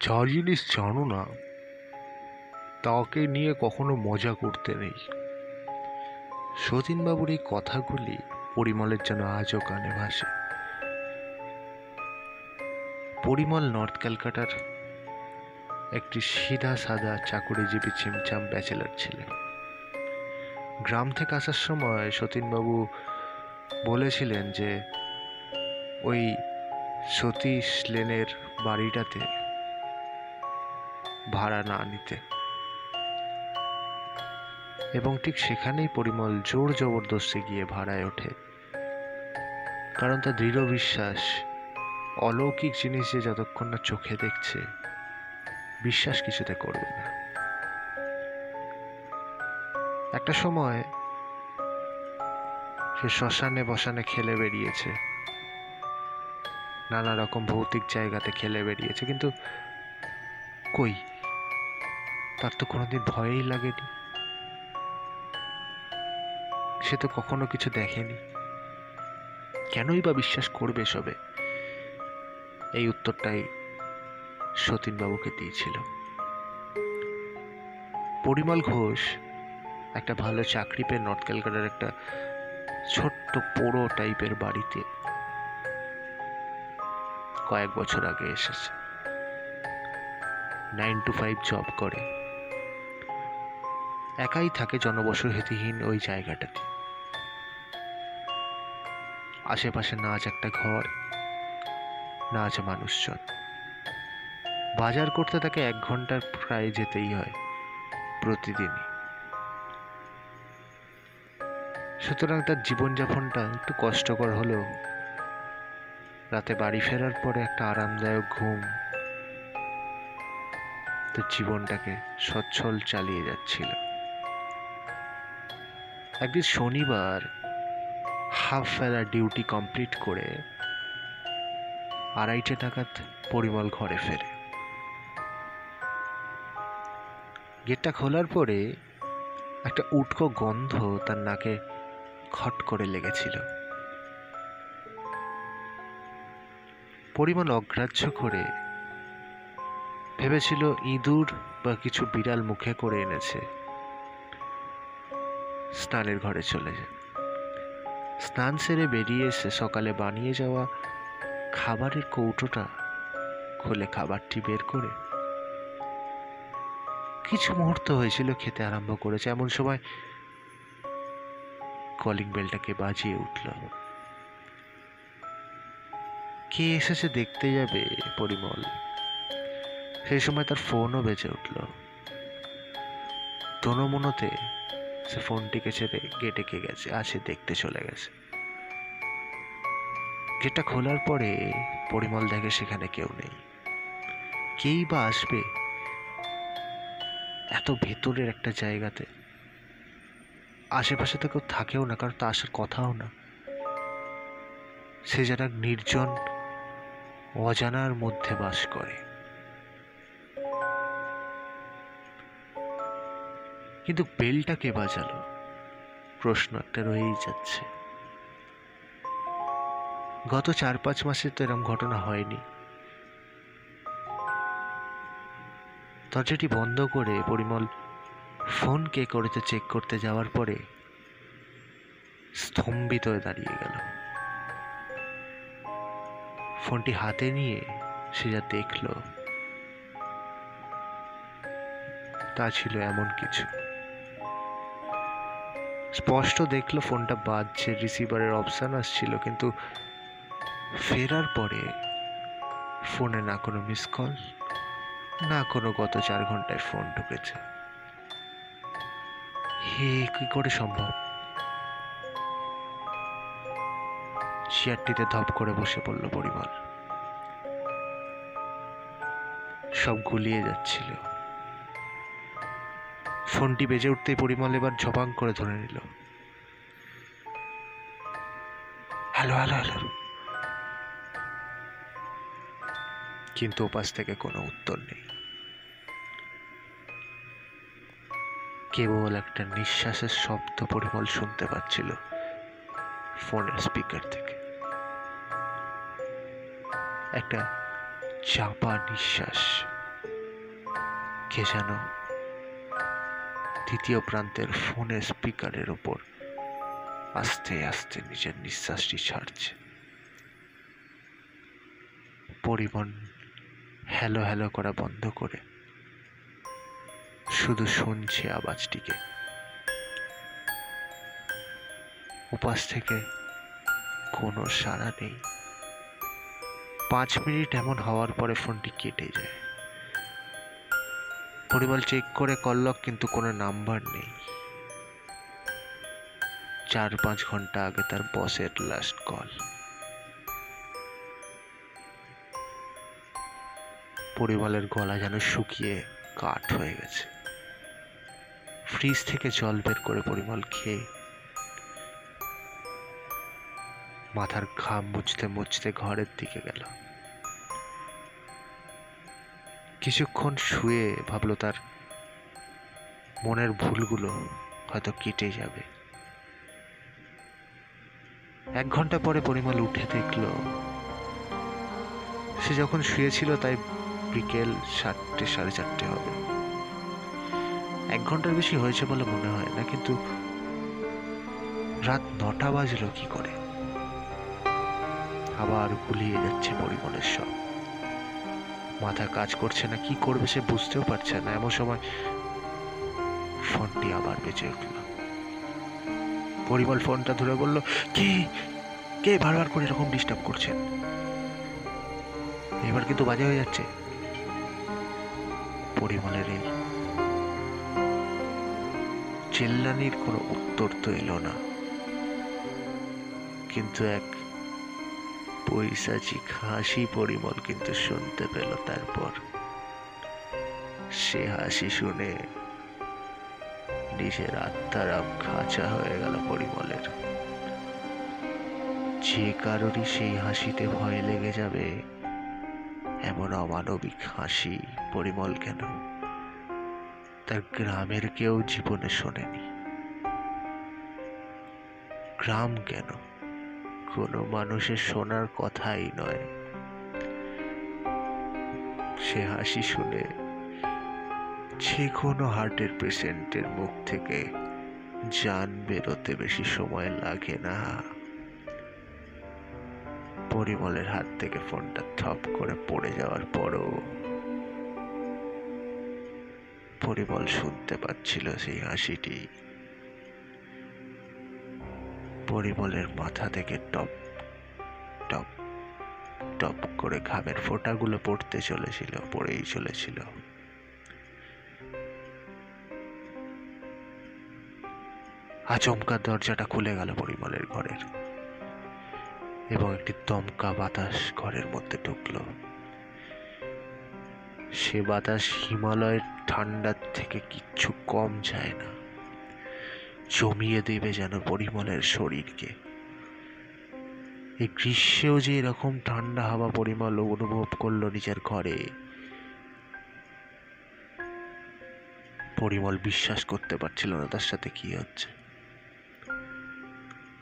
যা জিনিস জানো না, তাকে নিয়ে কখনো মজা করতে নেই। সতীনবাবুর এই কথাগুলি পরিমলের যেন আজও কানে ভাসে। পরিমল নর্থ ক্যালকাটার একটি সিধা সাদা চাকুরিজীবী চিমচাম ব্যাচেলার ছিলেন। গ্রাম থেকে আসার সময় সতীনবাবু বলেছিলেন যে, ওই সতীশ লেনের বাড়িটাতে ভাড়া না নিতে। এবং ঠিক সেখানেই পরিমল জোর জবরদস্তি গিয়ে ভাড়ায় ওঠে। কারণ তার দৃঢ় বিশ্বাস, অলৌকিক জিনিস যে যতক্ষণ না চোখে দেখছে, বিশ্বাস কিছুতে করবে না। একটা সময় সে শ্মশানে বসানে খেলে বেরিয়েছে নানা রকম ভৌতিক জায়গাতে খেলে বেরিয়েছে কিন্তু কই? তার তো কোনোদিন ভয়ই লাগেনি। সে তো কখনো কিছু দেখেনি। কেনই বা বিশ্বাস করবে সবে এই উত্তরটাই সতীনবাবুকে দিয়েছিল। পরিমল ঘোষ একটা ভালো চাকরি পেয়ে নর্থ ক্যালকাটার একটা ছোট্ট পোড়ো টাইপের বাড়িতে কয়েক বছর আগে এসেছে। নাইন টু ফাইভ জব করে। একাই থাকে জনবসতিহীন ওই জায়গাটাতে। আশেপাশে না আছে একটা ঘর, না আছে মানুষজন। বাজার করতে তাকে এক ঘণ্টার প্রায় যেতেই হয়, প্রতিদিনই। সুতরাং তার জীবনযাপনটা একটু কষ্টকর হলেও রাতে বাড়ি ফেরার পরে একটা আরামদায়ক ঘুম তার জীবনটাকে সচ্ছল চালিয়ে যাচ্ছিল। একদিন শনিবার হাফ বেলা ডিউটি কমপ্লিট করে আড়াইটে নাগাদ পরিমল ঘরে ফেরে। গেটটা খোলার পরে একটা উটকো গন্ধ তার নাকে খট করে লেগেছিল। পরিমল অগ্রাহ্য করে ভেবেছিল ইঁদুর বা কিছু বিড়াল মুখে করে এনেছে। স্নানের ঘরে চলে যায়। স্নান সেরে বেরিয়ে এসে সকালে বানিয়ে যাওয়া খাবারের কৌটোটা খুলে খাবারটি বের করে কিছু মুহূর্ত হয়েছিল খেতে আরম্ভ করেছে। এমন সময় কলিং বেলটাকে বাজিয়ে উঠল। কে এসেছে দেখতে যাবে, পরিমল? সেই সময় তার ফোনও বেজে উঠল। তনমনতে সে ফোনটিকে ছেড়ে গেটে কে গেছে? আছে দেখতে চলে গেছে। গেটটা খোলার পরে পরিমল দেখে সেখানে কেউ নেই। কেই বা আসবে? এত ভেতরের একটা জায়গাতে। আশেপাশে তো কেউ থাকেও না, কারণ তা আসার কথাও না। সে যেন নির্জন, অজানার মধ্যে বাস করে। কিন্তু বেলটা কে বাজালো? প্রশ্ন একটা রয়েই যাচ্ছে। গত চার পাঁচ মাসে তো এরম ঘটনা হয়নি। দরজাটি বন্ধ করে পরিমল ফোন কে করেছে চেক করতে যাওয়ার পরে স্তম্ভিত হয়ে দাঁড়িয়ে গেল। ফোনটি হাতে নিয়ে সে যা দেখল, তা ছিল এমন কিছু। স্পষ্ট দেখল ফোনটা বাজছে রিসিভারের অপশান আসছিল, কিন্তু ফেরার পরে ফোনে না কোনো মিস কল না কোনো গত চার ঘন্টায় ফোন ঢুকেছে। হে, কি করে সম্ভব? চেয়ারটিতে ধপ করে বসে পড়ল পরিমল। সব গুলিয়ে যাচ্ছিল। ফোনটি বেজে উঠতেই পরিমল এবার ঝপাং করে ধরে নিল। Hello hello hello. কিন্তু ওপাশ থেকে কোনো উত্তর নেই। কেবল একটা নিঃশ্বাসের শব্দ পরিমল শুনতে পাচ্ছিল ফোনের স্পিকার থেকে। একটা চাপা নিঃশ্বাস, কে যেন দ্বিতীয় প্রান্তের ফোনের স্পিকারের ওপর আস্তে আস্তে নিজের নিঃশ্বাসটি ছাড়ছে। পরিমণ হ্যালো হ্যালো করা বন্ধ করে শুধু শুনছে আওয়াজটিকে। উপাস থেকে কোনো সাড়া নেই। পাঁচ মিনিট এমন হওয়ার পরে ফোনটি কেটে যায়। পরিমল চেক করে করলক কিন্তু কোনো নাম্বার নেই। চার পাঁচ ঘণ্টা আগে তার বসের লাস্ট কল পরিমলের গলা যেন শুকিয়ে কাঠ হয়ে গেছে। ফ্রিজ থেকে জল বের করে পরিমল খেয়ে মাথার ঘাম মুছতে মুছতে ঘরের দিকে গেল। কিছুক্ষণ শুয়ে ভাবলো তার মনের ভুলগুলো হয়তো কেটে যাবে। এক ঘণ্টা পরে পরিমল উঠে দেখল, সে যখন শুয়েছিল তাই বিকেল সাতটে, সাড়ে চারটে হবে। এক ঘণ্টার বেশি হয়েছে বলে মনে হয় না, কিন্তু রাত নটা বাজলো কি করে? আবার গুলিয়ে যাচ্ছে পরিমলের সব। মাথা কাজ করছে না, কি করবে সে বুঝতেও পারছে না। এমন সময় ফোনটি আবার বেঁচে উঠল। পরিমল ফোনটা ধরে বলল, কে? কে বারবার করে এরকম ডিস্টার্ব করছেন? এবার কিন্তু বাজে হয়ে যাচ্ছে। পরিমলের এই চিল্লানির কোনো উত্তর তো এলো না। কিন্তু এক পৈশাচিক হাসি পরিমল কিন্তু শুনতে পেল তারপর। সে হাসি শুনে নিজের আত্মারাম খাঁচা হয়ে গেল পরিমলের। যে কারোরই সেই হাসিতে ভয় লেগে যাবে, এমন অমানবিক হাসি পরিমল কেন? তার গ্রামের কেউ জীবনে শোনেনি। গ্রাম কেন? কোনো মানুষের শোনার কথাই নয়। সে হাসি শুনে যে কোনো হার্টের পেশেন্টের মুখ থেকে যান বেরোতে বেশি সময় লাগে না। পরিমলের হাত থেকে ফোনটা থপ করে পড়ে যাওয়ার পরও পরিমল শুনতে পাচ্ছিল সেই হাসিটি। পরিমলের মাথা থেকে টপ টপ টপ করে ঘামের ফোঁটাগুলো পড়তে চলেছিল, পড়েই চলেছিল। আচমকা দরজাটা খুলে গেল পরিমলের ঘরের এবং একটি দমকা বাতাস ঘরের মধ্যে ঢুকলো। সে বাতাস হিমালয়ের ঠান্ডার থেকে কিচ্ছু কম যায় না। জমিয়ে দেবে যেন পরিমলের শরীরকে। এই গ্রীষ্মেও যে এরকম ঠান্ডা হাওয়া পরিমল অনুভব করল নিজের ঘরে, পরিমল বিশ্বাস করতে পারছিল না তার সাথে কি হচ্ছে।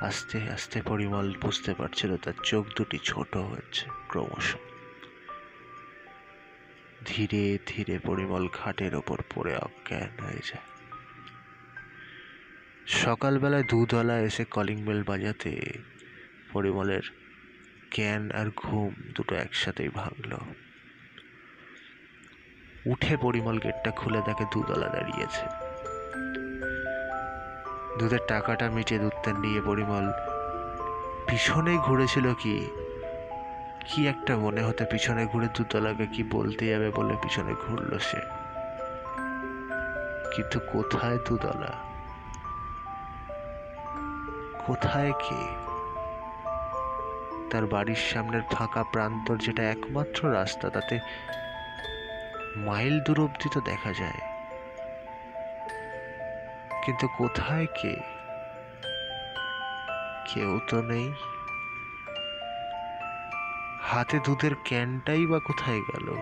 আস্তে আস্তে পরিমল বুঝতে পারছিল তার চোখ দুটি ছোট হচ্ছে ক্রমশ। ধীরে ধীরে পরিমল খাটের ওপর পড়ে অজ্ঞান হয়ে যায়। সকালবেলায় দুধওয়ালা এসে কলিং বেল বাজাতে পরিমলের জ্ঞান আর ঘুম দুটো একসাথেই ভাঙল। উঠে পরিমল গেটটা খুলে দেখে দুধওয়ালা দাঁড়িয়েছে। দুধের টাকাটা মিটিয়ে দুধটা নিয়ে পরিমল পিছনেই ঘুরেছিল কি? কি একটা মনে হতে পিছনে ঘুরে দুতলাকে কি বলতে যাবে বলে পিছনে ঘুরলো সে। কিন্তু কোথায় দুতলা কোথায় কে? তার বাড়ির সামনের ফাঁকা প্রান্তর যেটা একমাত্র রাস্তা, তাতে মাইল দূর অব্দি তো দেখা যায়। কিন্তু কোথায় কে? কেউ তো নেই। হাতে দুধের ক্যানটাই বা কোথায় গেল?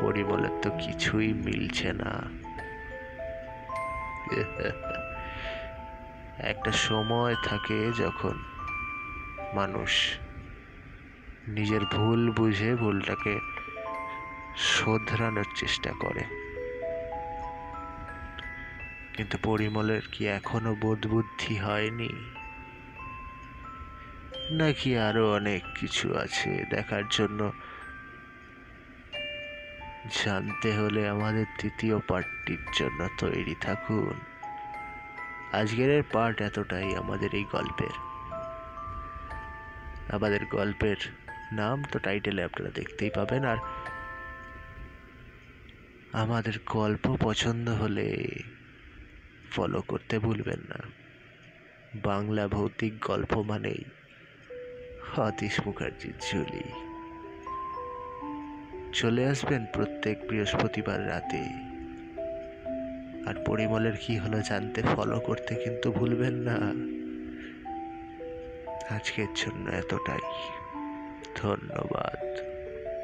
পরিমলের তো কিছুই মিলছে না। একটা সময় থাকে যখন মানুষ নিজের ভুল বুঝে ভুলটাকে শোধরানোর চেষ্টা করে। কিন্তু পরিমলের কি এখনও বোধ বুদ্ধি হয়নি? নাকি আরও অনেক কিছু আছে দেখার জন্য? জানতে হলে আমাদের তৃতীয় পার্টির জন্য তৈরি থাকুন। আজকের পার্ট এতটাই আমাদের এই গল্পের। আমাদের গল্পের নাম তো টাইটেলে আপনারা দেখতেই পাবেন, আর আমাদের গল্প পছন্দ হলে ফলো করতে ভুলবেন না। বাংলা ভৌতিক গল্প মানেই অতীশ মুখার্জির ঝুলি। চলে আসবেন প্রত্যেক বৃহস্পতিবার রাতে আর পরিমলের কি হলো জানতে ফলো করতে কিন্তু ভুলবেন না। আজকের জন্য এতটাই। ধন্যবাদ।